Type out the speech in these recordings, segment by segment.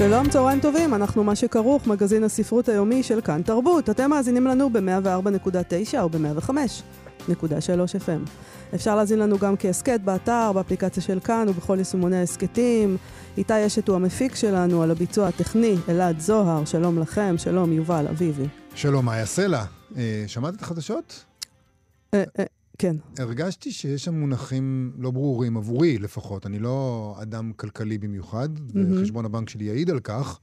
שלום, צהריים טובים, אנחנו מה שכרוך, מגזין הספרות היומי של כאן תרבות. אתם מאזינים לנו ב-104.9 או ב-105.3 FM. אפשר להאזין לנו גם כהסכת באתר, באפליקציה של כאן ובכל יישומוני ההסכתים. איתי אשת הוא המפיק שלנו, על הביצוע הטכני, אלעד זוהר, שלום לכם, שלום יובל אביבי. שלום, יעשה לה? אה, שמעת את החדשות? כן. הרגשתי שיש שם מונחים לא ברורים, עבורי לפחות. אני לא אדם כלכלי במיוחד, וחשבון הבנק שלי יעיד על כך.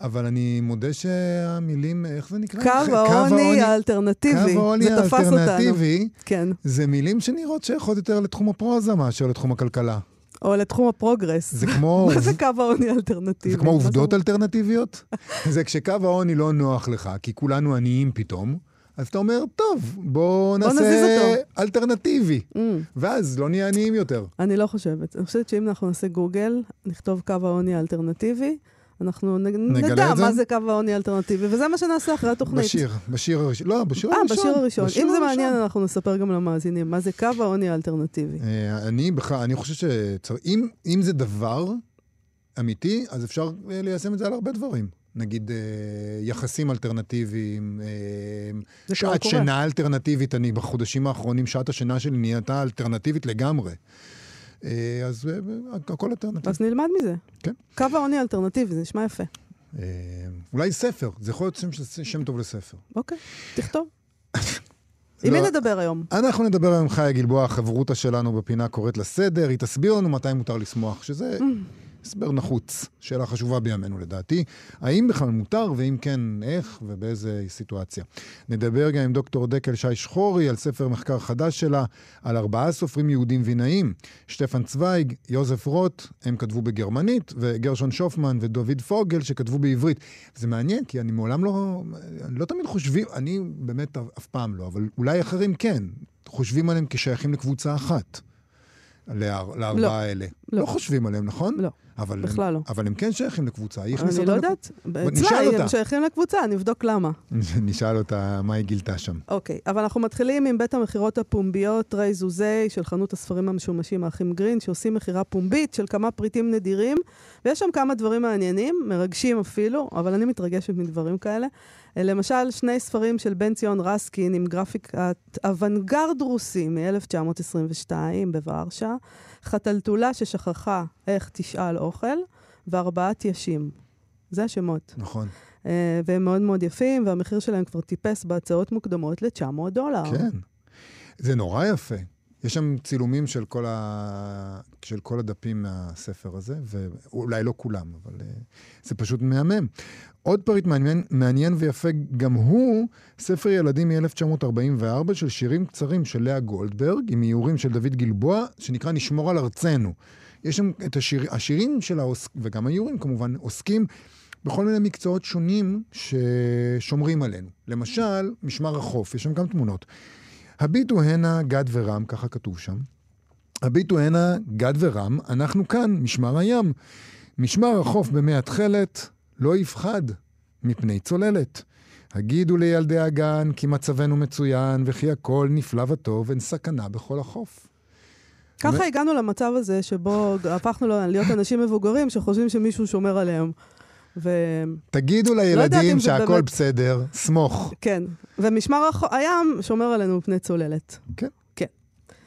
אבל אני מודה שהמילים, איך זה נקרא? קו העוני האלטרנטיבי. קו העוני. האלטרנטיבי, כן. זה מילים שנראות שייכות יותר לתחום הפרוזה מאשר לתחום הכלכלה. או לתחום ה progress. זה כמו... מה זה קו העוני האלטרנטיבי? זה כמו עובדות אלטרנטיביות? זה כשקו העוני לא נוח לך, כי כולנו עניים פתאום, אז אתה אומר, טוב, בוא נעשה אותו." אלטרנטיבי. Mm, ואז לא נהיה עניים יותר. אני לא חושבת. אני חושבת שאם אנחנו נעשה גוגל, נכתוב קו העוני האלטרנטיבי, אנחנו נדע? מה זה קו העוני האלטרנטיבי, וזה מה שנעשה אחרי התוכנית. בשיר, בשיר הראשון. לא, בשיר אה, הראשון. בשיר הראשון. אם זה. מעניין, אנחנו נספר גם למאזינים מה זה קו העוני האלטרנטיבי. אה, אני בכלל, אני חושב שאם אם זה דבר אמיתי, אז אפשר אה, ליישם את זה על הרבה דברים. נגיד אה, יחסים אלטרנטיביים, אה, שעת קורה. שינה אלטרנטיבית, אני בחודשים האחרונים, שעת השינה שלי נהייתה אלטרנטיבית לגמרי. אה, אז הכל אלטרנטיבי. אז נלמד מזה. כן. קו העוני האלטרנטיבי, זה נשמע יפה. אולי ספר, זה יכול להיות שם, שם טוב לספר. אוקיי, תכתוב. עם מי לא, נדבר היום? אנחנו נדבר היום עם חיה גלבוע, החברותה שלנו בפינה קוראת לסדר, היא תסביר לנו מתי מותר לשמוח, שזה הסבר נחוץ, שאלה חשובה בימינו לדעתי. האם בכלל מותר, ואם כן, איך ובאיזה סיטואציה. נדבר גם עם דוקטור דקל שי שחורי על ספר מחקר חדש שלה, על ארבעה סופרים יהודים וינאים, שטפן צוויג, יוזף רוט, הם כתבו בגרמנית, וגרשון שופמן ודוד פוגל שכתבו בעברית. זה מעניין, כי אני מעולם לא, אני לא תמיד חושבים, אני באמת אף פעם לא, אבל אולי אחרים כן, חושבים עליהם כשייכים לקבוצה אחת. לאר- לארבעה לא. האלה. לא. לא חושבים עליהם, נכון? לא, אבל בכלל הם, לא. אבל הם כן שייכים לקבוצה. היא הכניסה אני לא אותה יודעת. אצלה, הם אותה. שייכים לקבוצה, נבדוק למה. נשאל אותה מה היא גילתה שם. אוקיי, אבל אנחנו מתחילים עם בית המכירות הפומביות ריי זוזי של חנות הספרים המשומשים האחים גרין, שעושים מכירה פומבית של כמה פריטים נדירים, ויש שם כמה דברים מעניינים, מרגשים אפילו, אבל אני מתרגשת מדברים כאלה. אה, למשל, שני ספרים של בן ציון רסקין עם גרפיקת אוונגרד רוסי מ-1922 בוורשה, חתלתולה ששכחה איך תשאל אוכל, וארבעת ישים. זה השמות. נכון. אה, והם מאוד מאוד יפים, והמחיר שלהם כבר טיפס בהצעות מוקדמות ל-900 דולר. כן. זה נורא יפה. יש שם צילומים של כל, ה... של כל הדפים מהספר הזה, ואולי לא כולם, אבל uh, זה פשוט מהמם. עוד פריט מעניין, מעניין ויפה גם הוא, ספר ילדים מ-1944 של שירים קצרים של לאה גולדברג, עם איורים של דוד גלבוע, שנקרא נשמור על ארצנו. יש שם את השיר... השירים של העוסק, וגם האיורים כמובן, עוסקים בכל מיני מקצועות שונים ששומרים עלינו. למשל, משמר החוף, יש שם גם תמונות. הביטו הנה גד ורם, ככה כתוב שם. הביטו הנה גד ורם, אנחנו כאן, משמר הים. משמר החוף במי התכלת לא יפחד מפני צוללת. הגידו לילדי הגן כי מצבנו מצוין וכי הכל נפלא וטוב, אין סכנה בכל החוף. ככה ו- הגענו למצב הזה שבו הפכנו להיות אנשים מבוגרים שחושבים שמישהו שומר עליהם. וכן, תגידו אם לילדים זה שהכל באמת- בסדר, סמוך. ומשמר הח- הים שומר עלינו מפני צוללת. כן.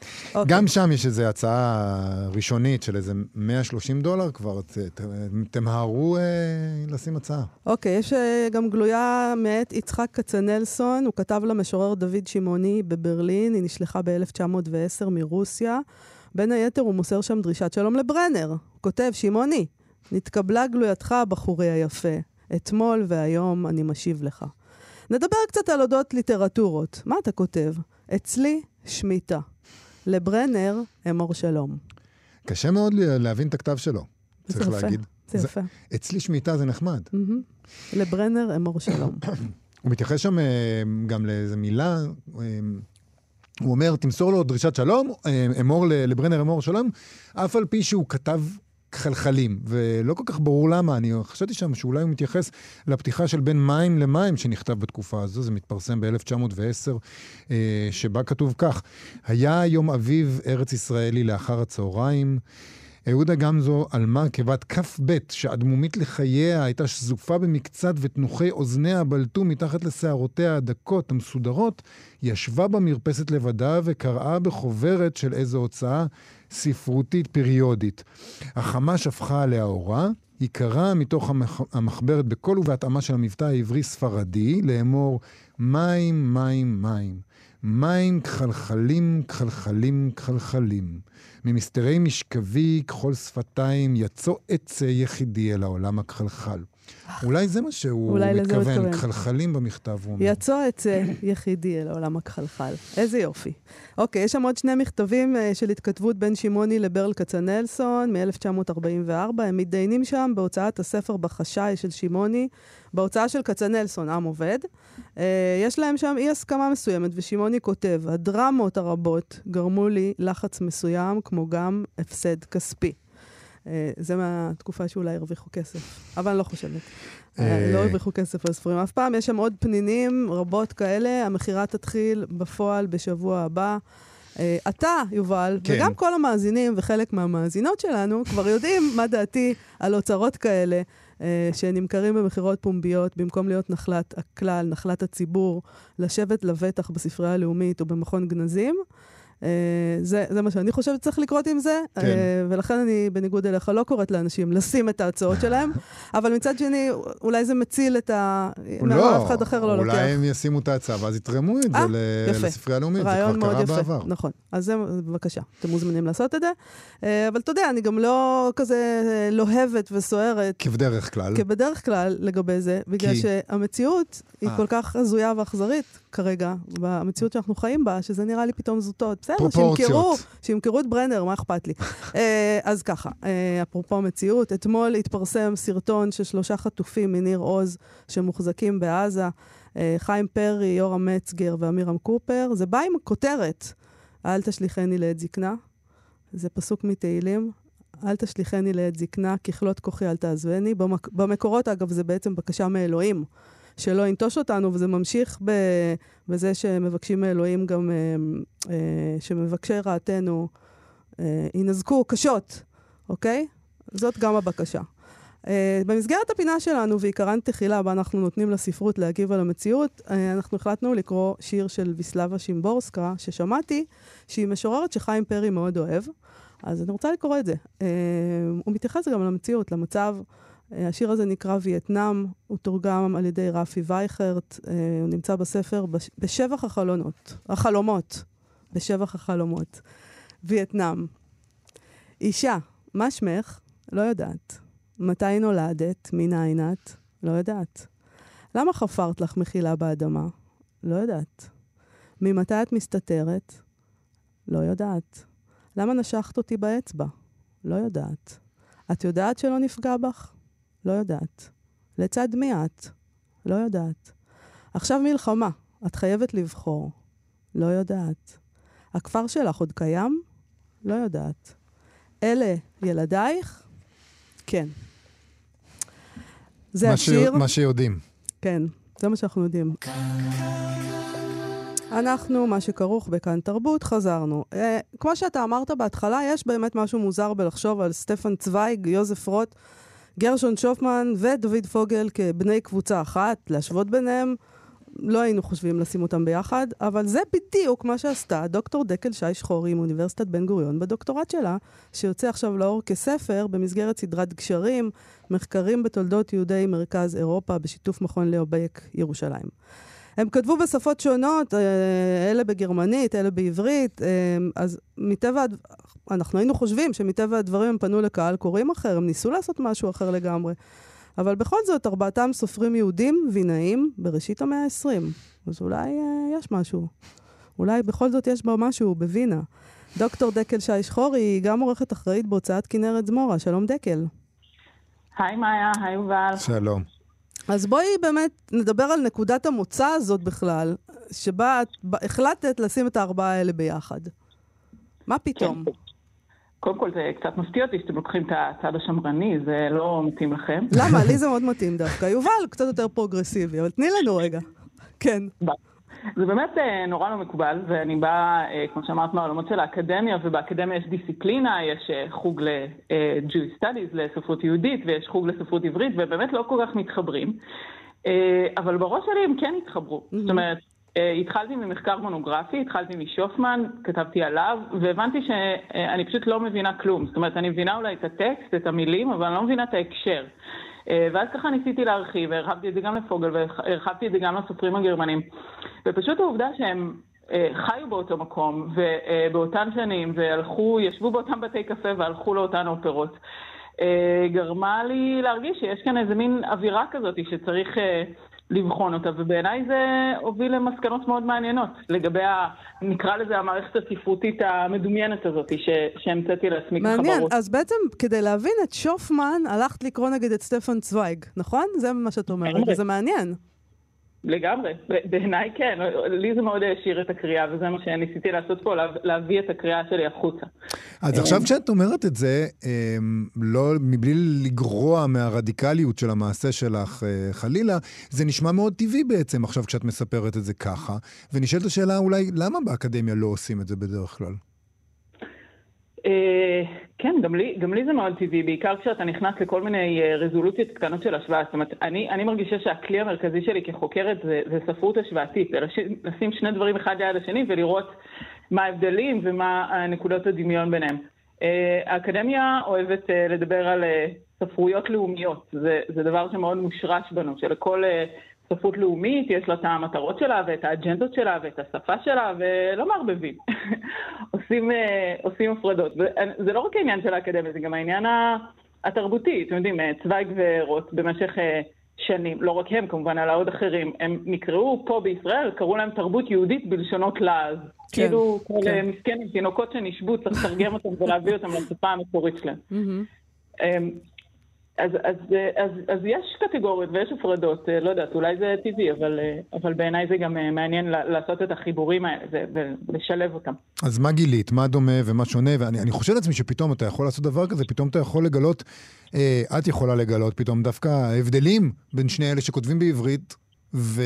כן. אוקיי. גם שם יש איזו הצעה ראשונית של איזה 130 דולר כבר, ת- ת- תמהרו אה, לשים הצעה. אוקיי, יש אה, גם גלויה מאת יצחק כצנלסון, הוא כתב למשורר דוד שמעוני בברלין, היא נשלחה ב-1910 מרוסיה. בין היתר הוא מוסר שם דרישת שלום לברנר. הוא כותב, שמעוני, נתקבלה גלויתך, בחורי היפה. אתמול והיום אני משיב לך. נדבר קצת על אודות ליטרטורות. מה אתה כותב? אצלי, שמיטה. לברנר, אמור שלום. קשה מאוד להבין את הכתב שלו, צריך. להגיד. זה זה- יפה. אצלי שמיטה זה נחמד. לברנר אמור שלום. הוא מתייחס שם אה, גם לאיזה מילה, אה, הוא אומר, תמסור לו דרישת שלום, אה, אמור לברנר אמור שלום, אף על פי שהוא כתב חלחלים, ולא כל כך ברור למה, אני חשבתי שם שאולי הוא מתייחס לפתיחה של בין מים למים שנכתב בתקופה הזו, זה מתפרסם ב-1910, אה, שבה כתוב כך: היה יום אביב ארץ ישראלי לאחר הצהריים, אהודה גמזו עלמה כבת כ"ב, שאדמומית לחייה הייתה שזופה במקצת ותנוחי אוזניה בלטו מתחת לשערותיה הדקות המסודרות, ישבה במרפסת לבדה וקראה בחוברת של איזו הוצאה ספרותית פריודית. החמה שפכה עליה אורה, היא קראה מתוך המח... המחברת בקול ובהתאמה של המבטא העברי-ספרדי לאמור מים, מים, מים. מים כחלחלים, כחלחלים, כחלחלים. ממסתרי משכבי, כחול שפתיים, יצא עצה יחידי אל העולם הכחלחל. אולי זה מה שהוא מתכוון. כחלחלים במכתב, הוא אומר. יצא עצה יחידי אל העולם הכחלחל. איזה יופי. אוקיי, יש שם עוד שני מכתבים אה, של התכתבות בין שמעוני לברל כצנלסון מ-1944. הם מתדיינים שם בהוצאת הספר בחשאי של שמעוני, בהוצאה של כצנלסון, עם עובד. אה, יש להם שם אי הסכמה מסוימת, ושמעוני כותב, הדרמות הרבות גרמו לי לחץ מסוים, כמו גם הפסד כספי. אה, זה מהתקופה שאולי הרוויחו כסף, אבל אני לא חושבת. אה, אה, לא הרוויחו כסף על ספרים אף פעם. יש שם עוד פנינים רבות כאלה. המכירה תתחיל בפועל בשבוע הבא. אתה, יובל, כן. וגם כל המאזינים וחלק מהמאזינות שלנו כבר יודעים מה דעתי על אוצרות כאלה. שנמכרים במכירות פומביות, במקום להיות נחלת הכלל, נחלת הציבור, לשבת לבטח בספרייה הלאומית או במכון גנזים. אה, זה, זה מה שאני חושבת שצריך לקרות עם זה, כן. אה, ולכן אני, בניגוד אליך, לא קוראת לאנשים לשים את ההצעות שלהם, אבל מצד שני, אולי זה מציל את ה... מה אף אחד אחר לא לוקח. אולי הם ישימו את ההצעה ואז יתרמו את זה אה, ל- יפה. לספרייה הלאומית, זה כבר מאוד קרה יפה, בעבר. נכון. אז זה, בבקשה, אתם מוזמנים לעשות את זה. אבל אתה יודע, אני גם לא כזה לוהבת וסוערת, כבדרך כלל. כבדרך כלל לגבי זה, בגלל כי? שהמציאות היא אה. כל כך הזויה ואכזרית כרגע, במציאות שאנחנו חיים בה, שזה נראה לי פתאום זוטות. בסדר, פרופורציות. שימכרו, שימכרו את ברנר, מה אכפת לי? אה, אז ככה, אה, אפרופו המציאות, אתמול התפרסם סרטון של שלושה חטופים מניר עוז שמוחזקים בעזה. אה, חיים פרי, יורם מצגר ואמירם קופר. זה בא עם כותרת, אל תשליכני לעת זקנה. זה פסוק מתהילים. אל תשליכני לעת זקנה, ככלות כוחי אל תעזבני. במק... במקורות, אגב, זה בעצם בקשה מאלוהים, שלא ינטוש אותנו, וזה ממשיך ב... בזה שמבקשים מאלוהים גם, אה, אה, שמבקשי רעתנו אה, ינזקו קשות, אוקיי? זאת גם הבקשה. Uh, במסגרת הפינה שלנו, ועיקרן תחילה, בה אנחנו נותנים לספרות להגיב על המציאות, אנחנו החלטנו לקרוא שיר של ויסלבה שימבורסקה, ששמעתי, שהיא משוררת שחיים פרי מאוד אוהב. אז אני רוצה לקרוא את זה. הוא מתייחס גם למציאות, למצב. השיר הזה נקרא וייטנאם, הוא תורגם על ידי רפי וייכרט, uh, הוא נמצא בספר בש... בשבח החלונות, החלומות, בשבח החלומות. וייטנאם. אישה, מה שמך? לא יודעת. מתי נולדת? מנין את? לא יודעת. למה חפרת לך מחילה באדמה? לא יודעת. ממתי את מסתתרת? לא יודעת. למה נשכת אותי באצבע? לא יודעת. את יודעת שלא נפגע בך? לא יודעת. לצד מי את? לא יודעת. עכשיו מלחמה, את חייבת לבחור. לא יודעת. הכפר שלך עוד קיים? לא יודעת. אלה ילדייך? כן. זה השיר. מה שיודעים. כן, זה מה שאנחנו יודעים. אנחנו, מה שכרוך בכאן תרבות, חזרנו. אה, כמו שאתה אמרת בהתחלה, יש באמת משהו מוזר בלחשוב על סטפן צוויג, יוזף רוט, גרשון שופמן ודוד פוגל כבני קבוצה אחת, להשוות ביניהם. לא היינו חושבים לשים אותם ביחד, אבל זה בדיוק מה שעשתה דוקטור דקל שי שחורי מאוניברסיטת בן גוריון בדוקטורט שלה, שיוצא עכשיו לאור כספר במסגרת סדרת גשרים, מחקרים בתולדות יהודי מרכז אירופה בשיתוף מכון ליאובק ירושלים. הם כתבו בשפות שונות, אה, אלה בגרמנית, אלה בעברית, אה, אז מטבע, אנחנו היינו חושבים שמטבע הדברים הם פנו לקהל קוראים אחר, הם ניסו לעשות משהו אחר לגמרי. אבל בכל זאת, ארבעתם סופרים יהודים וינאים בראשית המאה ה-20. אז אולי אה, יש משהו. אולי בכל זאת יש בו משהו בווינה. דוקטור דקל שי שחור היא גם עורכת אחראית בהוצאת כנרת זמורה. שלום דקל. היי מאיה, היי יובל. שלום. אז בואי באמת נדבר על נקודת המוצא הזאת בכלל, שבה את החלטת לשים את הארבעה האלה ביחד. מה פתאום? כן. קודם כל זה קצת מפתיע אותי שאתם לוקחים את הצד השמרני, זה לא מתאים לכם. למה? לי זה מאוד מתאים דווקא. יובל קצת יותר פרוגרסיבי, אבל תני לנו רגע. כן. זה באמת אה, נורא לא מקובל, ואני באה, אה, כמו שאמרת, מהעולמות של האקדמיה, ובאקדמיה יש דיסציפלינה, יש אה, חוג ל-Jewish Studies, לספרות יהודית, ויש חוג לספרות עברית, ובאמת לא כל כך מתחברים. אבל בראש שלי הם כן התחברו. Mm-hmm. זאת אומרת, התחלתי ממחקר מונוגרפי, התחלתי משופמן, כתבתי עליו, והבנתי שאני פשוט לא מבינה כלום. זאת אומרת, אני מבינה אולי את הטקסט, את המילים, אבל אני לא מבינה את ההקשר. אה, ואז ככה ניסיתי להרחיב, והרחבתי את זה גם לפוגל, והרחבתי את זה גם לסופרים הגרמנים. ופשוט העובדה שהם אה, חיו באותו מקום, ובאותן שנים, והלכו, ישבו באותם בתי קפה והלכו לאותן אופרות, אה, גרמה לי להרגיש שיש כאן איזה מין אווירה כזאת שצריך לבחון אותה, ובעיניי זה הוביל למסקנות מאוד מעניינות לגבי, ה, נקרא לזה המערכת הספרותית המדומיינת הזאת שהמצאתי לעצמי בראש. מעניין, אז בעצם כדי להבין את שופמן, הלכת לקרוא נגד את סטפן צוויג, נכון? זה מה שאת אומרת, וזה מעניין. לגמרי, בעיניי כן, לי זה מאוד העשיר את הקריאה, וזה מה שניסיתי לעשות פה, להביא את הקריאה שלי החוצה. אז אה, עכשיו כשאת אומרת את זה, אמ, לא, מבלי לגרוע מהרדיקליות של המעשה שלך אה, חלילה, זה נשמע מאוד טבעי בעצם עכשיו כשאת מספרת את זה ככה, ונשאלת השאלה אולי, למה באקדמיה לא עושים את זה בדרך כלל? אה, כן, גם לי, גם לי זה מאוד טבעי, בעיקר כשאתה נכנס לכל מיני אה, רזולוציות קטנות של השוואה. זאת אומרת, אני, אני מרגישה שהכלי המרכזי שלי כחוקרת זה, זה ספרות השוואתית, זה לשים שני דברים אחד ליד השני ולראות מה ההבדלים ומה נקודות הדמיון ביניהם. אה, האקדמיה אוהבת לדבר על ספרויות לאומיות, זה, זה דבר שמאוד מושרש בנו, שלכל ספרות לאומית, יש לה את המטרות שלה ואת האג'נדות שלה ואת השפה שלה, ולא מערבבים. עושים, אה, עושים הפרדות. זה לא רק העניין של האקדמיה, זה גם העניין התרבותי. אתם יודעים, אה, צוויג ורוט במשך אה, שנים, לא רק הם כמובן, אלא עוד אחרים, הם נקראו פה בישראל, קראו להם תרבות יהודית בלשונות לעז. כן, כאילו, כן. כאלה מסכנים, תינוקות שנשבו, צריך לתרגם אותם ולהביא אותם לשפה המקורית שלהם. אז, אז, אז, אז יש קטגוריות ויש הפרדות, אה, לא יודעת, אולי זה טבעי, אבל, אה, אבל בעיניי זה גם אה, מעניין לעשות את החיבורים האלה ולשלב אותם. אז מה גילית? מה דומה ומה שונה? ואני חושב לעצמי שפתאום אתה יכול לעשות דבר כזה, פתאום אתה יכול לגלות, אה, את יכולה לגלות פתאום דווקא הבדלים בין שני אלה שכותבים בעברית ו...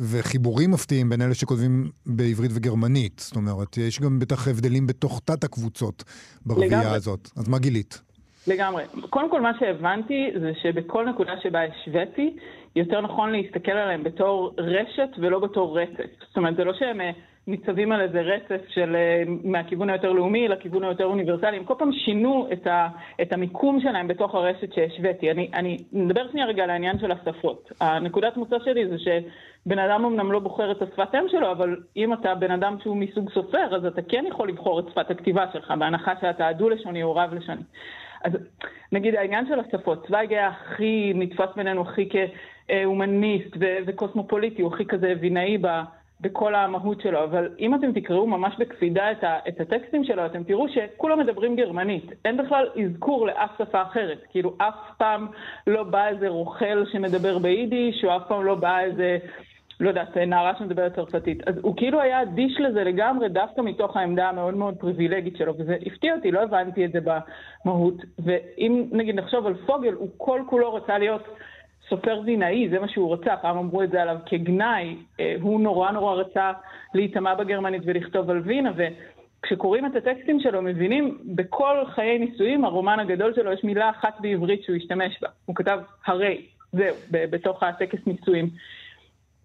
וחיבורים מפתיעים בין אלה שכותבים בעברית וגרמנית. זאת אומרת, יש גם בטח הבדלים בתוך תת-הקבוצות ברביעייה הזאת. אז מה גילית? לגמרי. קודם כל, מה שהבנתי זה שבכל נקודה שבה השוויתי, יותר נכון להסתכל עליהם בתור רשת ולא בתור רצף. זאת אומרת, זה לא שהם אה, ניצבים על איזה רצף של אה, מהכיוון היותר לאומי לכיוון היותר אוניברסלי, הם כל פעם שינו את, ה, את המיקום שלהם בתוך הרשת שהשוויתי. אני, אני נדבר שנייה רגע על העניין של השפות. הנקודת מוצא שלי זה שבן אדם אמנם לא בוחר את השפת אם שלו, אבל אם אתה בן אדם שהוא מסוג סופר, אז אתה כן יכול לבחור את שפת הכתיבה שלך, בהנחה שאתה הדו-לשוני או רב-לשוני. אז נגיד העניין של השפות, צוויג היה הכי נתפס בינינו הכי כהומניסט וקוסמופוליטי, הוא הכי כזה וינאי בכל המהות שלו, אבל אם אתם תקראו ממש בקפידה את, ה, את הטקסטים שלו, אתם תראו שכולם מדברים גרמנית. אין בכלל אזכור לאף שפה אחרת. כאילו, אף פעם לא בא איזה רוכל שמדבר ביידיש, או אף פעם לא בא איזה לא יודעת, נערה שמדברת צרפתית. אז הוא כאילו היה אדיש לזה לגמרי, דווקא מתוך העמדה המאוד מאוד פריבילגית שלו, וזה הפתיע אותי, לא הבנתי את זה במהות. ואם נגיד נחשוב על פוגל, הוא כל כולו רצה להיות סופר וינאי, זה מה שהוא רצה, פעם אמרו את זה עליו כגנאי, אה, הוא נורא נורא רצה להיטמע בגרמנית ולכתוב על וינה, וכשקוראים את הטקסטים שלו, מבינים, בכל חיי נישואים, הרומן הגדול שלו, יש מילה אחת בעברית שהוא השתמש בה. הוא כתב הרי, זהו, בתוך הטקס נישואים.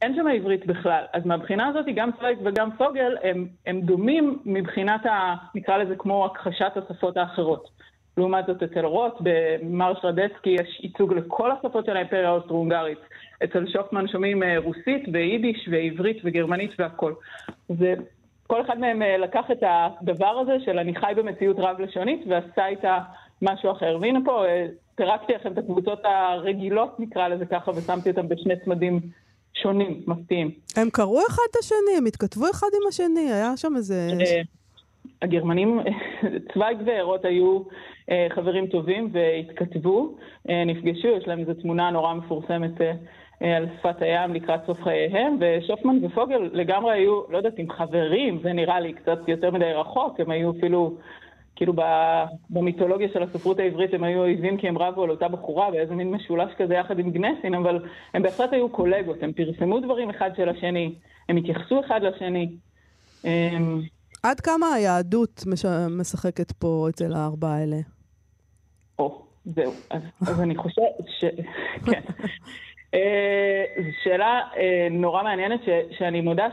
אין שם עברית בכלל. אז מהבחינה הזאת, גם צוויג וגם פוגל הם, הם דומים מבחינת, ה, נקרא לזה כמו הכחשת השפות האחרות. לעומת זאת, אצל רוט, במרש רדצקי, יש ייצוג לכל השפות של האימפריה האוסטרו-הונגרית. אצל שופמן שומעים אה, רוסית ויידיש ועברית וגרמנית והכול. זה, כל אחד מהם אה, לקח את הדבר הזה של אני חי במציאות רב-לשונית ועשה איתה משהו אחר. והנה פה, אה, פירקתי לכם את הקבוצות הרגילות, נקרא לזה ככה, ושמתי אותם בשני צמדים שונים, מפתיעים. הם קראו אחד את השני, הם התכתבו אחד עם השני, היה שם איזה... הגרמנים, צוויג וארות היו אה, חברים טובים והתכתבו, אה, נפגשו, יש להם איזו תמונה נורא מפורסמת אה, על שפת הים לקראת סוף חייהם, ושופמן ופוגל לגמרי היו, לא יודעת אם חברים, זה נראה לי קצת יותר מדי רחוק, הם היו אפילו, כאילו במיתולוגיה של הספרות העברית הם היו אויבים כי הם רבו על אותה בחורה באיזה מין משולש כזה יחד עם גנסין, אבל הם בהחלט היו קולגות, הם פרסמו דברים אחד של השני, הם התייחסו אחד לשני. אמ, עד כמה היהדות משחקת פה אצל הארבעה האלה? או, זהו. אז, אז אני חושבת ש... כן. אה, זו שאלה אה, נורא מעניינת, ש, שאני מודה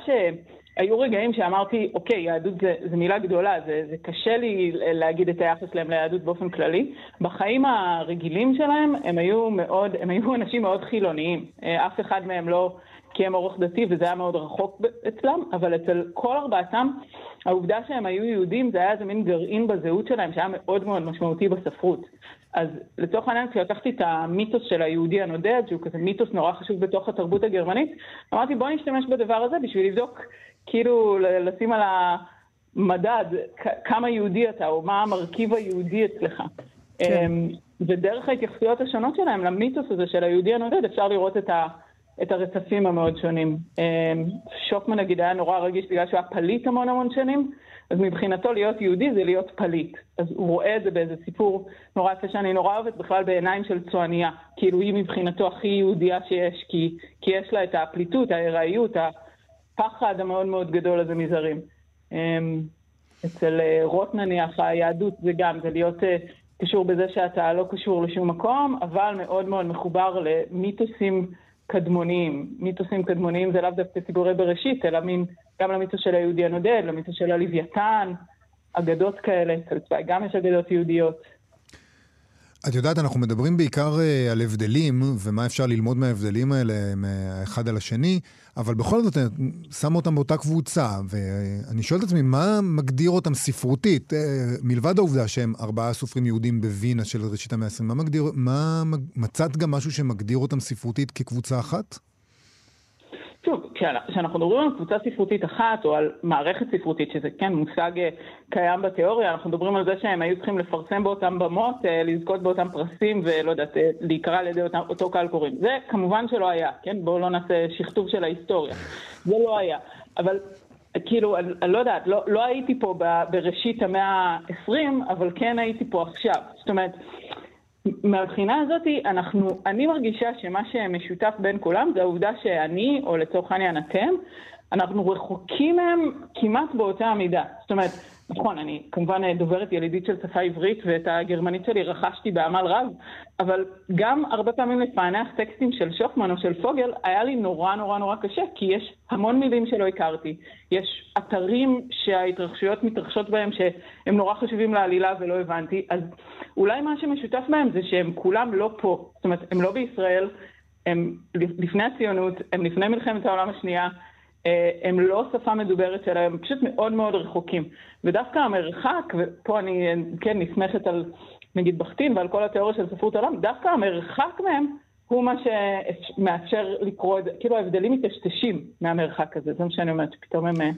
שהיו רגעים שאמרתי, אוקיי, יהדות זו מילה גדולה, זה, זה קשה לי להגיד את היחס שלהם ליהדות באופן כללי. בחיים הרגילים שלהם הם היו מאוד, הם היו אנשים מאוד חילוניים. אה, אף אחד מהם לא קיים אורח דתי, וזה היה מאוד רחוק אצלם, אבל אצל כל ארבעתם, העובדה שהם היו יהודים, זה היה איזה מין גרעין בזהות שלהם, שהיה מאוד מאוד משמעותי בספרות. אז לצורך העניין, כשלקחתי את המיתוס של היהודי הנודד, שהוא כזה מיתוס נורא חשוב בתוך התרבות הגרמנית, אמרתי בוא נשתמש בדבר הזה בשביל לבדוק, כאילו לשים על המדד כמה יהודי אתה, או מה המרכיב היהודי אצלך. כן. אמ, ודרך ההתייחסויות השונות שלהם למיתוס הזה של היהודי הנודד, אפשר לראות את, ה, את הרצפים המאוד שונים. אמ, שופמן נגיד היה נורא רגיש בגלל שהוא היה פליט המון המון שנים, אז מבחינתו להיות יהודי זה להיות פליט. אז הוא רואה את זה באיזה סיפור נורא יפה שאני נורא אוהבת בכלל בעיניים של צועניה. כאילו היא מבחינתו הכי יהודייה שיש, כי, כי יש לה את הפליטות, ההיראיות, הפחד המאוד מאוד גדול הזה מזרים. אמ, אצל אה, רוט נניח, היהדות זה גם, זה להיות אה, קשור בזה שאתה לא קשור לשום מקום, אבל מאוד מאוד מחובר למיתוסים קדמוניים. מיתוסים קדמוניים זה לאו דווקא סיפורי בראשית, אלא מין גם למיתוס של היהודי הנודד, למיתוס של הלוויתן, אגדות כאלה, אצל גם יש אגדות יהודיות. את יודעת, אנחנו מדברים בעיקר uh, על הבדלים, ומה אפשר ללמוד מההבדלים האלה מהאחד על השני, אבל בכל זאת, אני שם אותם באותה קבוצה, ואני שואל את עצמי, מה מגדיר אותם ספרותית? Uh, מלבד העובדה שהם ארבעה סופרים יהודים בווינה של ראשית המאה ה-20, מה מגדיר, מה, מצאת גם משהו שמגדיר אותם ספרותית כקבוצה אחת? שוב, כשאנחנו מדברים על קבוצה ספרותית אחת, או על מערכת ספרותית, שזה כן מושג אה, קיים בתיאוריה, אנחנו מדברים על זה שהם היו צריכים לפרסם באותם במות, אה, לזכות באותם פרסים, ולא יודעת, אה, להיקרא על ידי אותו, אותו קהל קוראים. זה כמובן שלא היה, כן? בואו לא נעשה שכתוב של ההיסטוריה. זה לא היה. אבל כאילו, אני לא יודעת, לא, לא הייתי פה בראשית המאה ה-20, אבל כן הייתי פה עכשיו. זאת אומרת, מהבחינה הזאת, אנחנו, אני מרגישה שמה שמשותף בין כולם זה העובדה שאני, או לצורך העניין אתם, אנחנו רחוקים מהם כמעט באותה המידה. זאת אומרת, נכון, אני כמובן דוברת ילידית של שפה עברית, ואת הגרמנית שלי רכשתי בעמל רב, אבל גם הרבה פעמים לפענח טקסטים של שופמן או של פוגל, היה לי נורא נורא נורא קשה, כי יש המון מילים שלא הכרתי. יש אתרים שההתרחשויות מתרחשות בהם שהם נורא חשובים לעלילה ולא הבנתי, אז אולי מה שמשותף בהם זה שהם כולם לא פה. זאת אומרת, הם לא בישראל, הם לפני הציונות, הם לפני מלחמת העולם השנייה, הם לא שפה מדוברת שלהם, הם פשוט מאוד מאוד רחוקים. ודווקא המרחק, ופה אני כן נסמכת על נגיד בכתין ועל כל התיאוריה של ספרות העולם, דווקא המרחק מהם הוא מה שמאפשר לקרוא את זה, כאילו ההבדלים מטשטשים מהמרחק הזה, זה מה שאני אומרת, שפתאום הם... אה,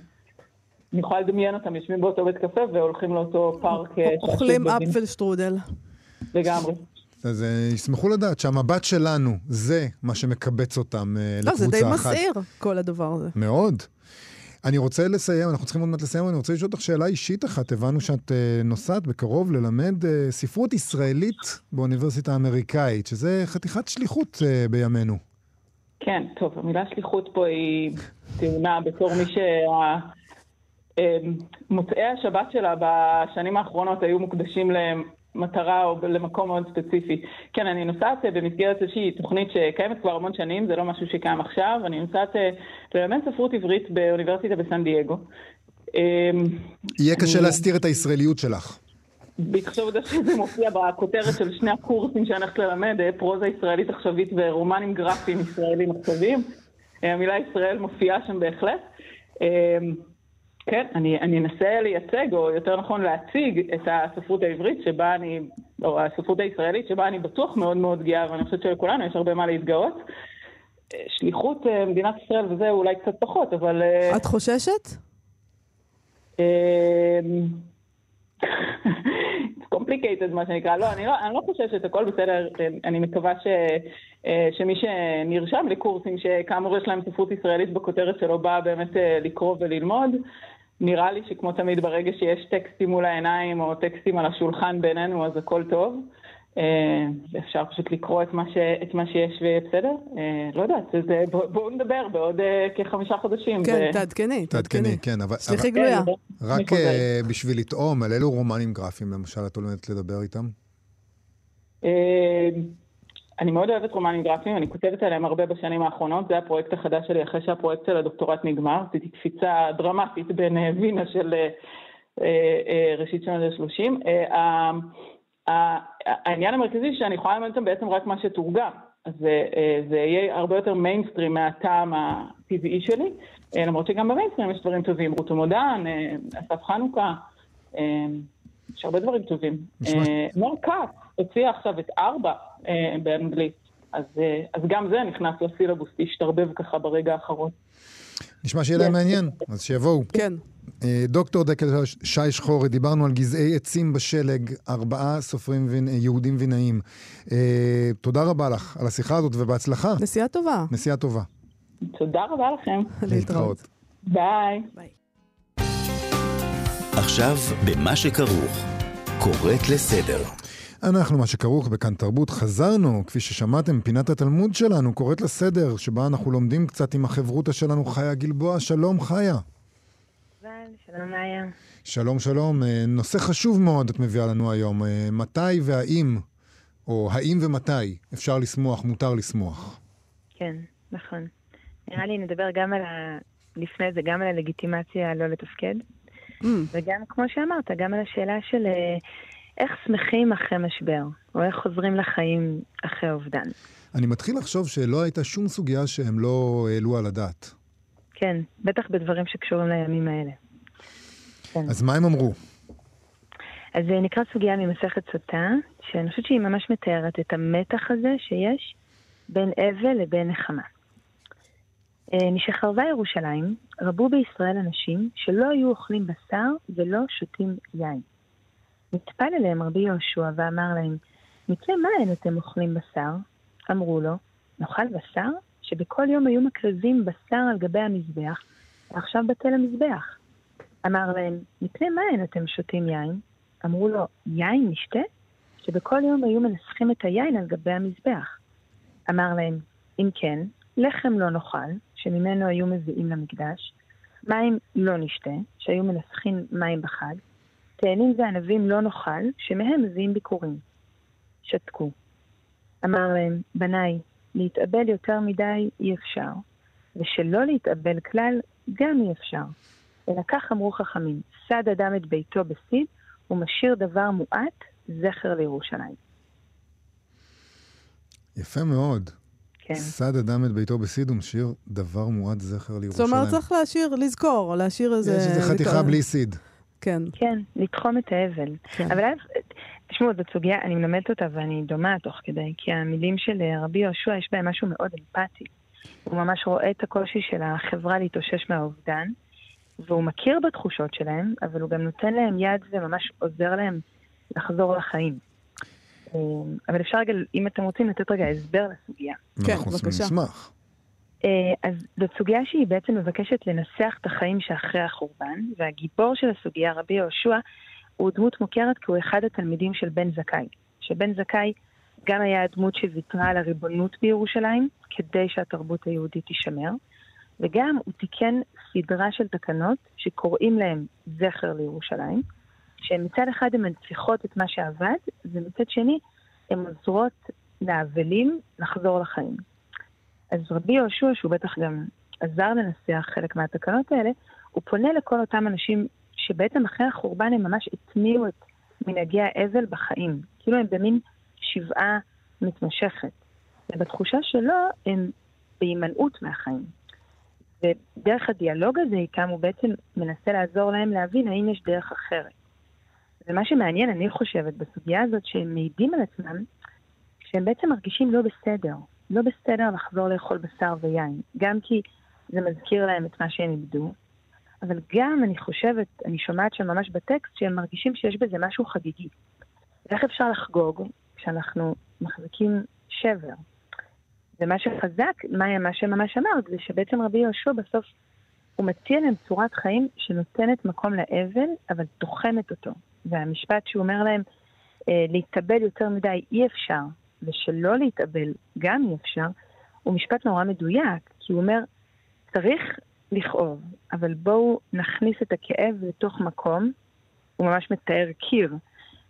אני יכולה לדמיין אותם יושבים באותו בית קפה והולכים לאותו פארק. אה, אוכלים אפל שטרודל. לגמרי. אז uh, ישמחו לדעת שהמבט שלנו, זה מה שמקבץ אותם uh, לקבוצה אחת. לא, זה די מסעיר, כל הדבר הזה. מאוד. אני רוצה לסיים, אנחנו צריכים עוד מעט לסיים, אני רוצה לשאול אותך שאלה אישית אחת. הבנו שאת uh, נוסעת בקרוב ללמד uh, ספרות ישראלית באוניברסיטה האמריקאית, שזה חתיכת שליחות uh, בימינו. כן, טוב, המילה שליחות פה היא טעונה בתור מי שה... מוצאי השבת שלה בשנים האחרונות היו מוקדשים מטרה או למקום מאוד ספציפי. כן, אני נוסעת אה, במסגרת איזושהי תוכנית שקיימת כבר המון שנים, זה לא משהו שקיים עכשיו, אני נוסעת אה, ללמד ספרות עברית באוניברסיטה בסן דייגו. אמ, יהיה קשה אני... להסתיר את הישראליות שלך. בהתחשב בזה שזה מופיע בכותרת של שני הקורסים שאני הולכת ללמד, אה, פרוזה ישראלית עכשווית ורומנים גרפיים ישראלים עכשוויים. המילה ישראל מופיעה שם בהחלט. כן, אני, אני אנסה לייצג, או יותר נכון להציג, את הספרות העברית שבה אני, או הספרות הישראלית שבה אני בטוח מאוד מאוד גאה, ואני חושבת שלכולנו יש הרבה מה להתגאות. שליחות אה, מדינת ישראל וזה אולי קצת פחות, אבל... אה, את חוששת? אמ, complicated מה שנקרא, לא, אני לא, אני לא חושבת, הכל בסדר, אני מקווה ש, אה, שמי שנרשם לקורסים שכאמור יש להם ספרות ישראלית בכותרת שלו בא באמת אה, לקרוא וללמוד, נראה לי שכמו תמיד ברגע שיש טקסטים מול העיניים או טקסטים על השולחן בינינו אז הכל טוב. אה, אפשר פשוט לקרוא את מה, ש, את מה שיש ויהיה בסדר. אה, לא יודעת, זה, בוא, בואו נדבר בעוד אה, כחמישה חודשים. כן, ו... תעדכני, תעדכני. כן, אבל... סליחי גלויה. כן, רק uh, בשביל לטעום, על אילו רומנים גרפיים למשל את עומדת לדבר איתם? אני מאוד אוהבת רומנים גרפיים, אני כותבת עליהם הרבה בשנים האחרונות, זה הפרויקט החדש שלי אחרי שהפרויקט של הדוקטורט נגמר, עשיתי קפיצה דרמטית בין וינה של ראשית שנות ה-30. העניין המרכזי שאני יכולה ללמד אותם בעצם רק מה שתורגם. אז אה, זה יהיה הרבה יותר מיינסטרים מהטעם הטבעי שלי, אה, למרות שגם במיינסטרים יש דברים טובים, רות המודן, אה, אסף חנוכה, יש הרבה דברים טובים. נור קאט הוציא עכשיו את ארבע באנגלית, אז, אז גם זה נכנס לסילבוס, להשתרבב ככה ברגע האחרון. נשמע שיהיה להם מעניין, אז שיבואו. כן. אה, דוקטור דקל שי שחורי, דיברנו על גזעי עצים בשלג, ארבעה סופרים יהודים וינאים. אה, תודה רבה לך על השיחה הזאת ובהצלחה. נסיעה טובה. נסיעה טובה. תודה רבה לכם. להתראות. ביי. ביי. עכשיו, במה שכרוך, קוראת לסדר. אנחנו, מה שכרוך בכאן תרבות, חזרנו, כפי ששמעתם, פינת התלמוד שלנו קוראת לסדר, שבה אנחנו לומדים קצת עם החברותא שלנו, חיה גלבוע. שלום, חיה. שלום מאיה. שלום, שלום. אה, נושא חשוב מאוד את מביאה לנו היום. אה, מתי והאם, או האם ומתי, אפשר לשמוח, מותר לשמוח. כן, נכון. נראה לי נדבר גם על ה... לפני זה, גם על הלגיטימציה לא לתפקד, mm. וגם, כמו שאמרת, גם על השאלה של אה, איך שמחים אחרי משבר, או איך חוזרים לחיים אחרי אובדן. אני מתחיל לחשוב שלא הייתה שום סוגיה שהם לא העלו על הדעת. כן, בטח בדברים שקשורים לימים האלה. כן. אז מה הם אמרו? אז זה נקרא סוגיה ממסכת סוטה, שאני חושבת שהיא ממש מתארת את המתח הזה שיש בין אבל לבין נחמה. אה, משחרבה ירושלים, רבו בישראל אנשים שלא היו אוכלים בשר ולא שותים יין. נטפל אליהם רבי יהושע ואמר להם, מפני מה אין אתם אוכלים בשר? אמרו לו, נאכל בשר? שבכל יום היו מקרזים בשר על גבי המזבח, ועכשיו בטל המזבח. אמר להם, מפני מה אין אתם שותים יין? אמרו לו, יין נשתה? שבכל יום היו מנסחים את היין על גבי המזבח. אמר להם, אם כן, לחם לא נאכל, שממנו היו מביאים למקדש, מים לא נשתה, שהיו מנסחים מים בחג, תאנים וענבים לא נאכל, שמהם מביאים ביקורים. שתקו. אמר להם, בניי, להתאבל יותר מדי אי אפשר, ושלא להתאבל כלל גם אי אפשר. אלא כך אמרו חכמים, סד אדם את ביתו בסיד, ומשאיר דבר מועט, זכר לירושלים. יפה מאוד. כן. סד אדם את ביתו בסיד ומשאיר דבר מועט זכר לירושלים. זאת אומרת, צריך להשאיר, לזכור, להשאיר איזה... יש איזה חתיכה בלי סיד. כן. כן, לתחום את האבל. כן. אבל אז, תשמעו, זאת סוגיה, אני מלמדת אותה ואני דומה תוך כדי, כי המילים של רבי יהושע, יש בהם משהו מאוד אמפתי. הוא ממש רואה את הקושי של החברה להתאושש מהאובדן, והוא מכיר בתחושות שלהם, אבל הוא גם נותן להם יד וממש עוזר להם לחזור לחיים. אה, אבל אפשר רגע, אם אתם רוצים, לתת רגע הסבר לסוגיה. כן, בבקשה. נשמח. אה, אז זאת סוגיה שהיא בעצם מבקשת לנסח את החיים שאחרי החורבן, והגיבור של הסוגיה, רבי יהושע, הוא דמות מוכרת כי הוא אחד התלמידים של בן זכאי. שבן זכאי גם היה הדמות שוויתרה על הריבונות בירושלים, כדי שהתרבות היהודית תישמר. וגם הוא תיקן סדרה של תקנות שקוראים להן זכר לירושלים, שמצד אחד הן מנציחות את מה שעבד, ומצד שני הן עוזרות לאבלים לחזור לחיים. אז רבי יהושע, שהוא בטח גם עזר לנסח חלק מהתקנות האלה, הוא פונה לכל אותם אנשים שבעצם אחרי החורבן הם ממש הטמיעו את מנהגי האבל בחיים. כאילו הם במין שבעה מתמשכת. ובתחושה שלו הם בהימנעות מהחיים. ודרך הדיאלוג הזה איתם הוא בעצם מנסה לעזור להם להבין האם יש דרך אחרת. ומה שמעניין, אני חושבת, בסוגיה הזאת, שהם מעידים על עצמם, שהם בעצם מרגישים לא בסדר. לא בסדר לחזור לאכול בשר ויין. גם כי זה מזכיר להם את מה שהם איבדו, אבל גם אני חושבת, אני שומעת שם ממש בטקסט, שהם מרגישים שיש בזה משהו חגיגי. ואיך אפשר לחגוג כשאנחנו מחזיקים שבר? ומה שחזק, מה, מה שממש אמרת, זה שבעצם רבי יהושע בסוף, הוא מציע להם צורת חיים שנותנת מקום לאבל, אבל תוחמת אותו. והמשפט שהוא אומר להם, אה, להתאבל יותר מדי אי אפשר, ושלא להתאבל גם אי אפשר, הוא משפט נורא מדויק, כי הוא אומר, צריך לכאוב, אבל בואו נכניס את הכאב לתוך מקום, הוא ממש מתאר קיר,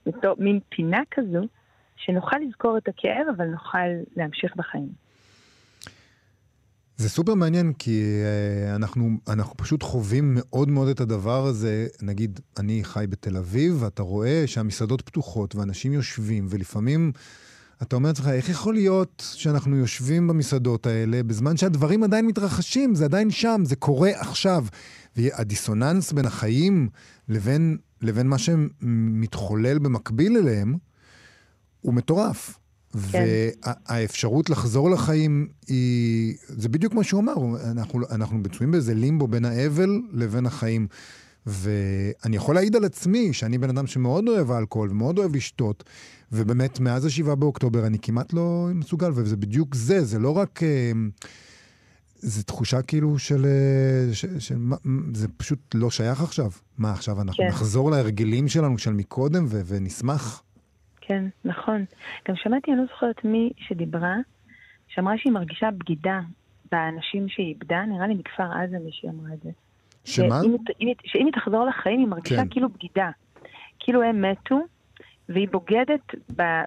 בתור מין פינה כזו, שנוכל לזכור את הכאב, אבל נוכל להמשיך בחיים. זה סופר מעניין, כי uh, אנחנו, אנחנו פשוט חווים מאוד מאוד את הדבר הזה. נגיד, אני חי בתל אביב, ואתה רואה שהמסעדות פתוחות, ואנשים יושבים, ולפעמים אתה אומר לעצמך, איך יכול להיות שאנחנו יושבים במסעדות האלה בזמן שהדברים עדיין מתרחשים, זה עדיין שם, זה קורה עכשיו. והדיסוננס בין החיים לבין, לבין מה שמתחולל במקביל אליהם, הוא מטורף. כן. והאפשרות לחזור לחיים היא, זה בדיוק מה שהוא אמר, אנחנו, אנחנו מצויים באיזה לימבו בין האבל לבין החיים. ואני יכול להעיד על עצמי שאני בן אדם שמאוד אוהב אלכוהול ומאוד אוהב לשתות, ובאמת מאז השבעה באוקטובר אני כמעט לא מסוגל, וזה בדיוק זה, זה לא רק... אה, זה תחושה כאילו של... אה, ש, של זה פשוט לא שייך עכשיו. מה עכשיו, אנחנו כן. נחזור להרגלים שלנו של מקודם ו, ונשמח? כן, נכון. גם שמעתי, אני לא זוכרת מי שדיברה, שאמרה שהיא מרגישה בגידה באנשים שהיא איבדה, נראה לי מכפר עזה מי שאמרה את זה. שמה? שאם, אם, שאם היא תחזור לחיים, היא מרגישה כן. כאילו בגידה. כאילו הם מתו, והיא בוגדת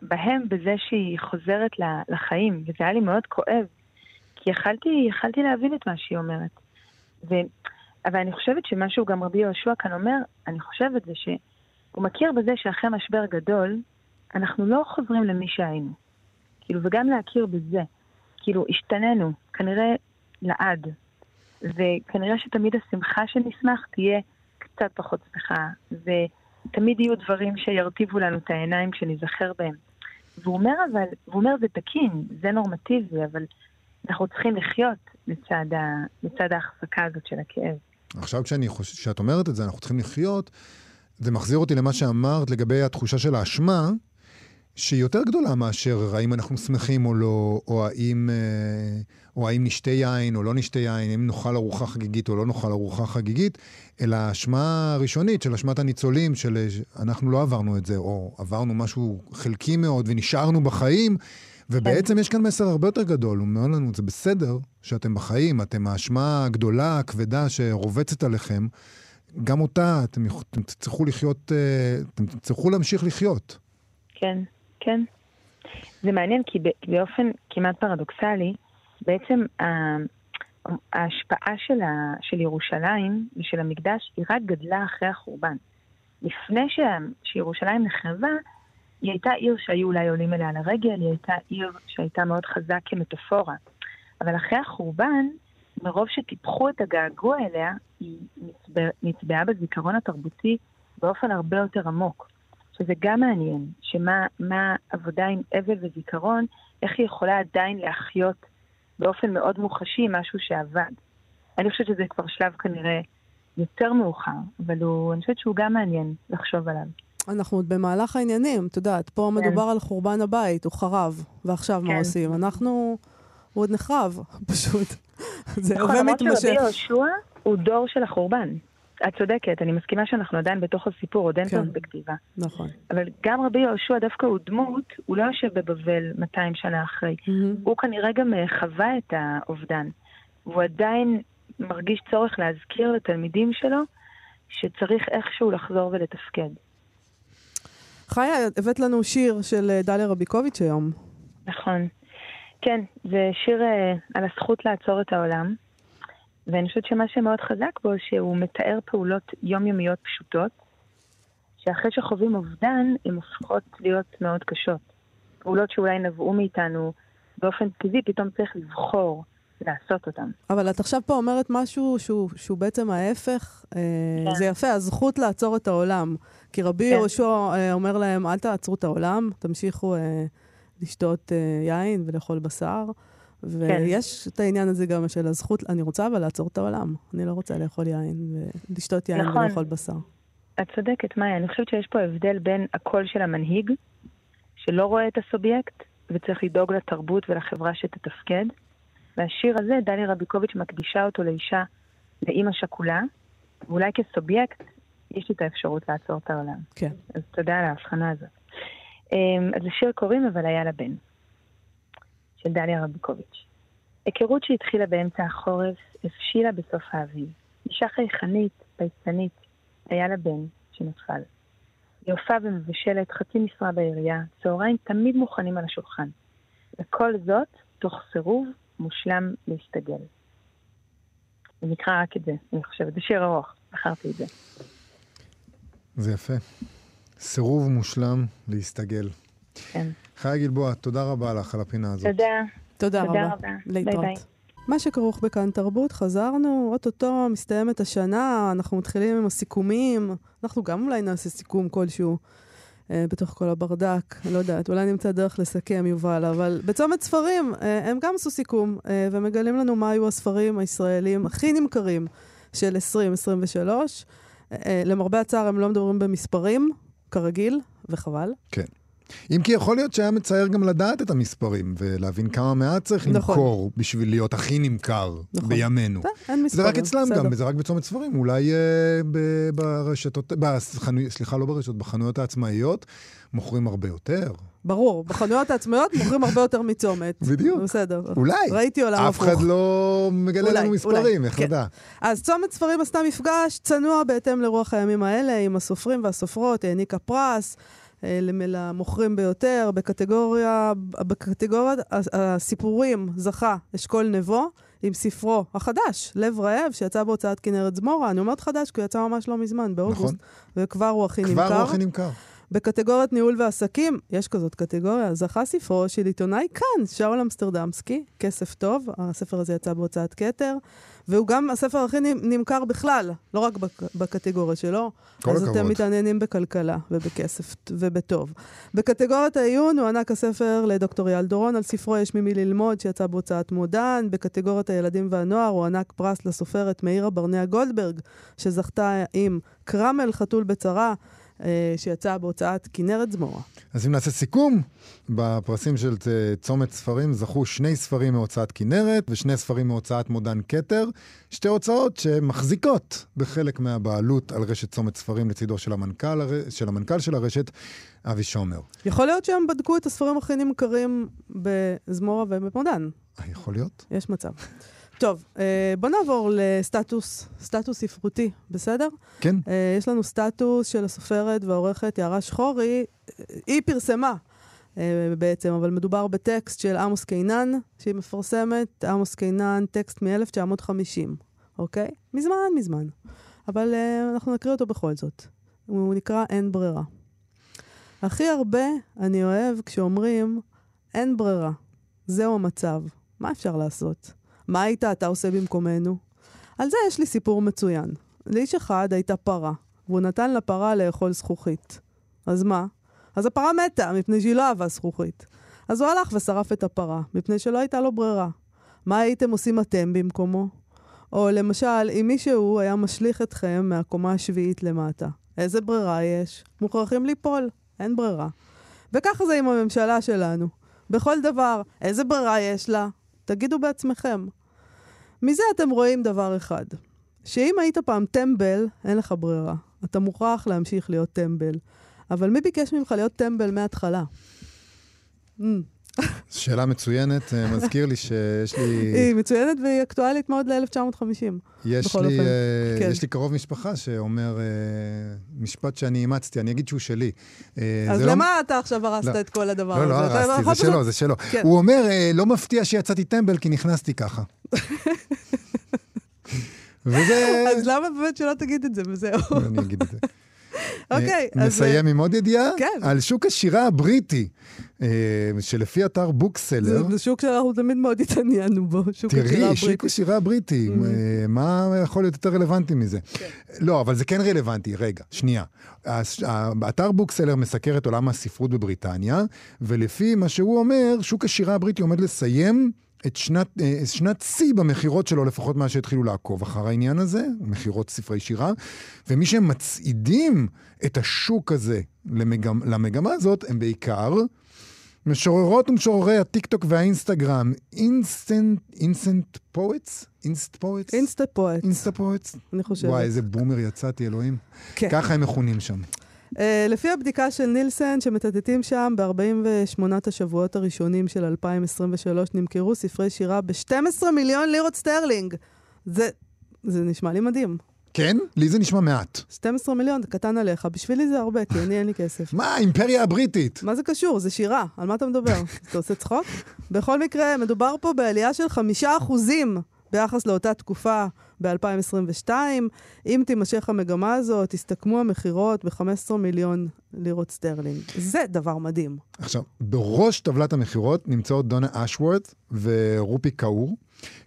בהם בזה שהיא חוזרת לחיים, וזה היה לי מאוד כואב, כי יכלתי, יכלתי להבין את מה שהיא אומרת. ו, אבל אני חושבת שמשהו גם רבי יהושע כאן אומר, אני חושבת זה שהוא מכיר בזה שאחרי משבר גדול, אנחנו לא חוזרים למי שהיינו. כאילו, וגם להכיר בזה. כאילו, השתננו, כנראה לעד. וכנראה שתמיד השמחה שנשמח תהיה קצת פחות שמחה, ותמיד יהיו דברים שירטיבו לנו את העיניים כשניזכר בהם. והוא אומר אבל, והוא אומר זה תקין, זה נורמטיבי, אבל אנחנו צריכים לחיות לצד, ה, לצד ההחזקה הזאת של הכאב. עכשיו כשאני חושב, כשאת אומרת את זה, אנחנו צריכים לחיות, זה מחזיר אותי למה שאמרת לגבי התחושה של האשמה, שהיא יותר גדולה מאשר האם אנחנו שמחים או לא, או האם, אה, או האם נשתה יין או לא נשתה יין, אם נאכל ארוחה חגיגית או לא נאכל ארוחה חגיגית, אלא האשמה הראשונית של אשמת הניצולים, של אנחנו לא עברנו את זה, או עברנו משהו חלקי מאוד ונשארנו בחיים, ובעצם יש כאן מסר הרבה יותר גדול, הוא אומר לנו, זה בסדר שאתם בחיים, אתם האשמה הגדולה, הכבדה שרובצת עליכם, גם אותה אתם, אתם תצטרכו לחיות, אה, אתם תצטרכו להמשיך לחיות. כן. כן. זה מעניין כי באופן כמעט פרדוקסלי, בעצם ההשפעה של, ה, של ירושלים ושל המקדש היא רק גדלה אחרי החורבן. לפני ש, שירושלים נחרבה, היא הייתה עיר שהיו אולי עולים אליה לרגל, היא הייתה עיר שהייתה מאוד חזק כמטאפורה. אבל אחרי החורבן, מרוב שטיפחו את הגעגוע אליה, היא נצבעה, בזיכרון התרבותי באופן הרבה יותר עמוק. שזה גם מעניין, שמה עבודה עם אבל וזיכרון, איך היא יכולה עדיין להחיות באופן מאוד מוחשי משהו שעבד. אני חושבת שזה כבר שלב כנראה יותר מאוחר, אבל הוא, אני חושבת שהוא גם מעניין לחשוב עליו. אנחנו עוד במהלך העניינים, את יודעת, פה כן. מדובר על חורבן הבית, הוא חרב, ועכשיו כן. מה עושים? אנחנו, הוא עוד נחרב, פשוט. זה נכון, הווה מתמשך. נכון, למרות שרבי יהושע הוא דור של החורבן. את צודקת, אני מסכימה שאנחנו עדיין בתוך הסיפור, עוד אין כן, פרספקטיבה. נכון. אבל גם רבי יהושע דווקא הוא דמות, הוא לא יושב בבבל 200 שנה אחרי. Mm-hmm. הוא כנראה גם אה, חווה את האובדן. והוא עדיין מרגיש צורך להזכיר לתלמידים שלו שצריך איכשהו לחזור ולתפקד. חיה, הבאת לנו שיר של אה, דליה רביקוביץ' היום. נכון. כן, זה שיר uh, על הזכות לעצור את העולם. ואני חושבת שמה שמאוד חזק בו, שהוא מתאר פעולות יומיומיות פשוטות, שאחרי שחווים אובדן, הן הופכות להיות מאוד קשות. פעולות שאולי נבעו מאיתנו באופן טבעי, פתאום צריך לבחור לעשות אותן. אבל את עכשיו פה אומרת משהו שהוא, שהוא בעצם ההפך. אה, כן. זה יפה, הזכות לעצור את העולם. כי רבי כן. יהושע אה, אומר להם, אל תעצרו את העולם, תמשיכו אה, לשתות יין ולאכול בשר. ויש את העניין הזה גם של הזכות, אני רוצה אבל לעצור את העולם. אני לא רוצה לאכול יין, ולשתות יין נכון. ולאכול בשר. את צודקת, מאיה. אני חושבת שיש פה הבדל בין הקול של המנהיג, שלא רואה את הסובייקט, וצריך לדאוג לתרבות ולחברה שתתפקד. והשיר הזה, דליה רביקוביץ' מקדישה אותו לאישה, לאימא שכולה, ואולי כסובייקט, יש לי את האפשרות לעצור את העולם. כן. אז תודה על ההבחנה הזאת. אמ, אז לשיר קוראים אבל היה לבן, של דליה רביקוביץ'. היכרות שהתחילה באמצע החורף, הבשילה בסוף האביב. אישה חייכנית, פייסנית, היה לה בן שנפל. היא הופעה ומבשלת חצי משרה בעירייה, צהריים תמיד מוכנים על השולחן. וכל זאת תוך סירוב מושלם להסתגל. זה נקרא רק את זה, אני חושבת. זה שיר ארוך, בחרתי את זה. זה יפה. סירוב מושלם להסתגל. כן. חיה גלבוע, תודה רבה לך על הפינה הזאת. תודה. תודה תודה רבה. רבה. להתראות. ביי ביי. מה שכרוך בכאן תרבות, חזרנו, אוטוטו מסתיימת השנה, אנחנו מתחילים עם הסיכומים, אנחנו גם אולי נעשה סיכום כלשהו אה, בתוך כל הברדק, לא יודעת, אולי נמצא דרך לסכם, יובל, אבל בצומת ספרים, אה, הם גם עשו סיכום, אה, ומגלים לנו מה היו הספרים הישראלים הכי נמכרים של 2023. אה, אה, למרבה הצער, הם לא מדברים במספרים, כרגיל, וחבל. כן. אם כי יכול להיות שהיה מצער גם לדעת את המספרים, ולהבין כמה מעט צריך נכון. למכור בשביל להיות הכי נמכר נכון. בימינו. אין זה מספרים, רק אצלם בסדר. גם, זה רק בצומת ספרים. אולי אה, ב- ברשתות, בחנויות, סליחה, לא ברשתות, בחנויות העצמאיות מוכרים הרבה יותר. ברור, בחנויות העצמאיות מוכרים הרבה יותר מצומת. בדיוק. בסדר. אולי. ראיתי עולם אף הפוך. אחד לא מגלה אולי, לנו מספרים, איך כן. נדע? אז צומת ספרים עשתה מפגש צנוע בהתאם לרוח הימים האלה, עם הסופרים והסופרות, העניקה פרס למוכרים ביותר. בקטגוריה, בקטגוריית הס- הסיפורים זכה אשכול נבו. עם ספרו החדש, לב רעב, שיצא בהוצאת כנרת זמורה. אני אומרת חדש, כי הוא יצא ממש לא מזמן, באוגוסט. נכון. וכבר הוא הכי כבר נמכר. הוא הכי נמכר. בקטגוריית ניהול ועסקים, יש כזאת קטגוריה, זכה ספרו של עיתונאי כאן, שאול אמסטרדמסקי, כסף טוב, הספר הזה יצא בהוצאת כתר, והוא גם הספר הכי נמ- נמכר בכלל, לא רק בק- בקטגוריה שלו. כל אז הכבוד. אתם מתעניינים בכלכלה ובכסף ובטוב. בקטגוריית העיון הוענק הספר לדוקטור אייל דורון על ספרו "יש ממי ללמוד", שיצא בהוצאת מודן. בקטגוריית הילדים והנוער הוענק פרס לסופרת מאירה ברנע גולדברג, שזכתה עם קרמל חתול בצרה. אה, שיצא בהוצאת כנרת זמורה. אז אם נעשה סיכום, בפרסים של צומת ספרים זכו שני ספרים מהוצאת כנרת ושני ספרים מהוצאת מודן כתר, שתי הוצאות שמחזיקות בחלק מהבעלות על רשת צומת ספרים לצידו של המנכ"ל, של המנכ"ל של הרשת, אבי שומר. יכול להיות שהם בדקו את הספרים הכי נמכרים בזמורה ובמודן. אה, יכול להיות? יש מצב. טוב, אה, בוא נעבור לסטטוס, סטטוס ספרותי, בסדר? כן. אה, יש לנו סטטוס של הסופרת והעורכת יערה שחורי. אה, היא פרסמה בעצם, אבל מדובר בטקסט של עמוס קינן, שהיא מפרסמת. עמוס קינן, טקסט מ-1950, אוקיי? מזמן, מזמן. אבל אנחנו נקריא אותו בכל זאת. הוא נקרא אין ברירה. הכי הרבה אני אוהב כשאומרים, אין ברירה, זהו המצב, מה אפשר לעשות? מה היית אתה עושה במקומנו? על זה יש לי סיפור מצוין. לאיש אחד הייתה פרה, והוא נתן לפרה לאכול זכוכית. אז מה? אז הפרה מתה, מפני שהיא לא אהבה זכוכית. אז הוא הלך ושרף את הפרה, מפני שלא הייתה לו ברירה. מה הייתם עושים אתם במקומו? או למשל, אם מישהו היה משליך אתכם מהקומה השביעית למטה, איזה ברירה יש? מוכרחים ליפול, אין ברירה. וככה זה עם הממשלה שלנו. בכל דבר, איזה ברירה יש לה? תגידו בעצמכם. מזה אתם רואים דבר אחד, שאם היית פעם טמבל, אין לך ברירה. אתה מוכרח להמשיך להיות טמבל. אבל מי ביקש ממך להיות טמבל מההתחלה? Mm. שאלה מצוינת, אה, מזכיר לי שיש לי... היא מצוינת והיא אקטואלית מאוד ל-1950. יש לי, אופן, אה, כן. יש לי קרוב משפחה שאומר אה, משפט שאני אימצתי, אני אגיד שהוא שלי. אז זה לא- למה אתה עכשיו הרסת לא. את כל הדבר לא, הזה? לא אתה הרסתי, זה שלו, זה שלו. כן. הוא אומר, לא מפתיע שיצאתי טמבל כי נכנסתי ככה. וזה... אז למה באמת שלא תגיד את זה וזהו? אני אגיד את זה. אוקיי, אה, אז... נסיים עם עוד ידיעה? כן. על שוק השירה הבריטי, אה, שלפי אתר בוקסלר, זה שוק שאנחנו תמיד מאוד התעניינו בו, שוק השירה תראי, שוק הבריטי. השירה הבריטי, אה, מה יכול להיות יותר רלוונטי מזה? לא, אבל זה כן רלוונטי, רגע, שנייה. האתר בוקסלר מסקר את עולם הספרות בבריטניה, ולפי מה שהוא אומר, שוק השירה הבריטי עומד לסיים את שנת, אה, שנת שיא במכירות שלו, לפחות מאז שהתחילו לעקוב אחר העניין הזה, מכירות ספרי שירה, ומי שמצעידים את השוק הזה למגמ, למגמה הזאת, הם בעיקר משוררות ומשוררי הטיקטוק והאינסטגרם, instant, instant poets? inst poets? insta poet, insta poets? אני חושבת. וואי, איזה boomer יצאתי, אלוהים. כן. ככה הם מכונים שם. Uh, לפי הבדיקה של נילסן, שמצטטים שם, ב-48 השבועות הראשונים של 2023 נמכרו ספרי שירה ב-12 מיליון לירות סטרלינג. זה, זה נשמע לי מדהים. כן? לי זה נשמע מעט. 12 מיליון, זה קטן עליך. בשבילי זה הרבה, כי אני אין לי כסף. מה, האימפריה הבריטית? מה זה קשור? זה שירה, על מה אתה מדבר? אתה עושה צחוק? בכל מקרה, מדובר פה בעלייה של חמישה אחוזים ביחס לאותה תקופה ב-2022. אם תימשך המגמה הזאת, יסתכמו המכירות ב-15 מיליון לירות סטרלינג. זה דבר מדהים. עכשיו, בראש טבלת המכירות נמצאות דונה אשוורת ורופי קאור,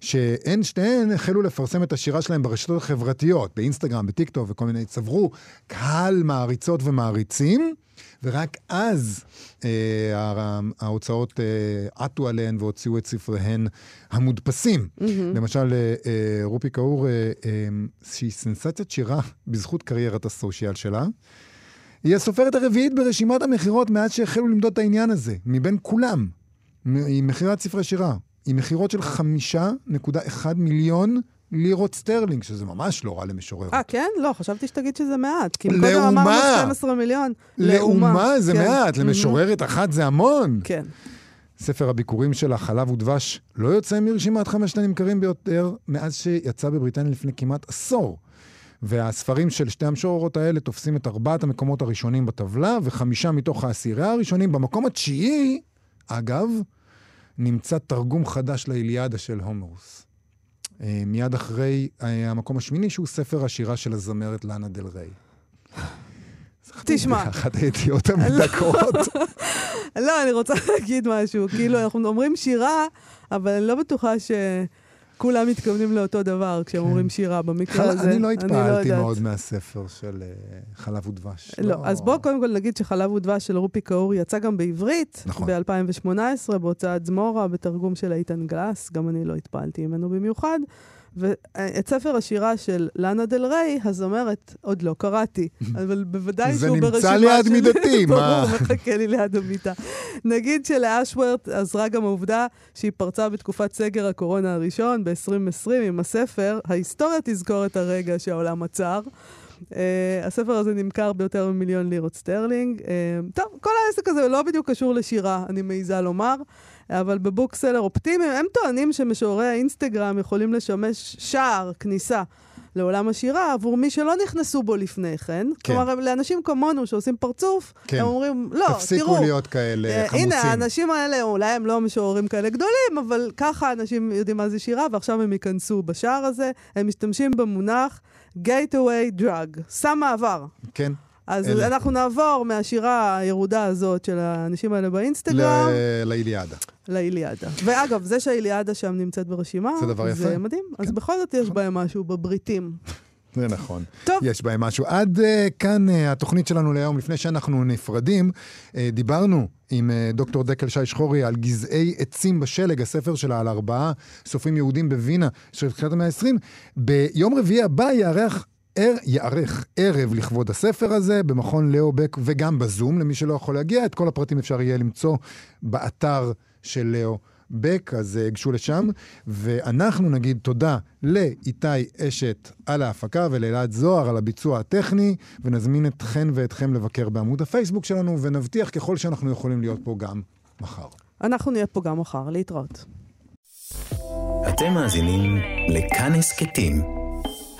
שהן שתיהן החלו לפרסם את השירה שלהם ברשתות החברתיות, באינסטגרם, בטיקטוק וכל מיני, צברו קהל מעריצות ומעריצים, ורק אז אה, הה- ההוצאות אה, עטו עליהן והוציאו את ספריהן המודפסים. למשל, אה, אה, רופי קאור, אה, אה, שהיא סנסציית שירה בזכות קריירת ה social שלה, היא הסופרת הרביעית ברשימת המכירות מאז שהחלו למדוד את העניין הזה, מבין כולם. היא מכירת ספרי שירה. היא מכירות של 5.1 מיליון לירות סטרלינג, שזה ממש לא רע למשורר. אה, כן? לא, חשבתי שתגיד שזה מעט. כי קודם לאומה. אמרנו 12 מיליון. לאומה זה כן. מעט, למשוררת אחת זה המון. כן. ספר הביקורים שלה, חלב ודבש, לא יוצא מרשימת חמשת הנמכרים ביותר מאז שיצא בבריטניה לפני כמעט עשור. והספרים של שתי המשוררות האלה תופסים את ארבעת המקומות הראשונים בטבלה, וחמישה מתוך העשירייה הראשונים. במקום התשיעי, אגב, נמצא תרגום חדש לאיליאדה של הומרוס. אה, מיד אחרי אה, המקום השמיני, שהוא ספר השירה של הזמרת לאנה דל ריי. תשמע. אחת הידיעות המדכאות. לא, אני רוצה להגיד משהו. כאילו, אנחנו אומרים שירה, אבל אני לא בטוחה שכולם מתכוונים לאותו דבר כשהם אומרים שירה. במקרה הזה, אני לא התפעלתי יודעת. מאוד מהספר של אה, חלב ודבש. לא, אז בואו קודם כל נגיד שחלב ודבש של רופי קאור יצא גם בעברית, נכון. ב-2018, בהוצאת זמורה, בתרגום של איתן גלס, גם אני לא התפעלתי ממנו במיוחד. ואת ספר השירה של לאנה דל ריי, הזמרת, עוד לא קראתי, אבל בוודאי זה שהוא נמצא ברשימה ליד שלי. מידתי, מה? ברור, מחכה לי ליד המיטה. נגיד שלאשוורט עזרה גם העובדה שהיא פרצה בתקופת סגר הקורונה הראשון, ב-2020, עם הספר, ההיסטוריה תזכור את הרגע שהעולם עצר. Uh, הספר הזה נמכר ביותר ממיליון לירות סטרלינג. Uh, טוב, כל העסק הזה לא בדיוק קשור לשירה, אני מעיזה לומר, אבל ב Bookseller אופטימיים, הם טוענים שמשוררי האינסטגרם יכולים לשמש שער כניסה לעולם השירה עבור מי שלא נכנסו בו לפני כן. כן. כלומר, לאנשים כמונו שעושים פרצוף, כן. הם אומרים, לא, תפסיקו תראו, להיות כאלה אה, חמוצים. הנה, האנשים האלה, אולי הם לא משוררים כאלה גדולים, אבל ככה אנשים יודעים מה זה שירה, ועכשיו הם ייכנסו בשער הזה. הם משתמשים במונח Gateway Drug, סם מעבר. כן. אז אלה. אנחנו נעבור מהשירה הירודה הזאת של האנשים האלה באינסטגרם ל- לאיליאדה. לאיליאדה. ואגב, זה שהאיליאדה שם נמצאת ברשימה, זה דבר יפה. זה מדהים. אז בכל זאת יש בהם משהו בבריטים. זה נכון. טוב. יש בהם משהו. עד uh, כאן uh, התוכנית שלנו להיום. לפני שאנחנו נפרדים, uh, דיברנו עם uh, דוקטור דקל שי שחורי על גזעי עצים בשלג, הספר שלה על ארבעה סופרים יהודים בווינה של תחילת המאה ה-20. ביום רביעי הבא יארח... ער, יארך ערב לכבוד הספר הזה במכון לאו בק וגם בזום, למי שלא יכול להגיע. את כל הפרטים אפשר יהיה למצוא באתר של לאו בק, אז אה, גשו לשם. ואנחנו נגיד תודה לאיתי אשת על ההפקה ולאלעד זוהר על הביצוע הטכני, ונזמין אתכן ואתכם לבקר בעמוד הפייסבוק שלנו, ונבטיח ככל שאנחנו יכולים להיות פה גם מחר. אנחנו נהיה פה גם מחר, להתראות. אתם מאזינים לכאן הסכתים,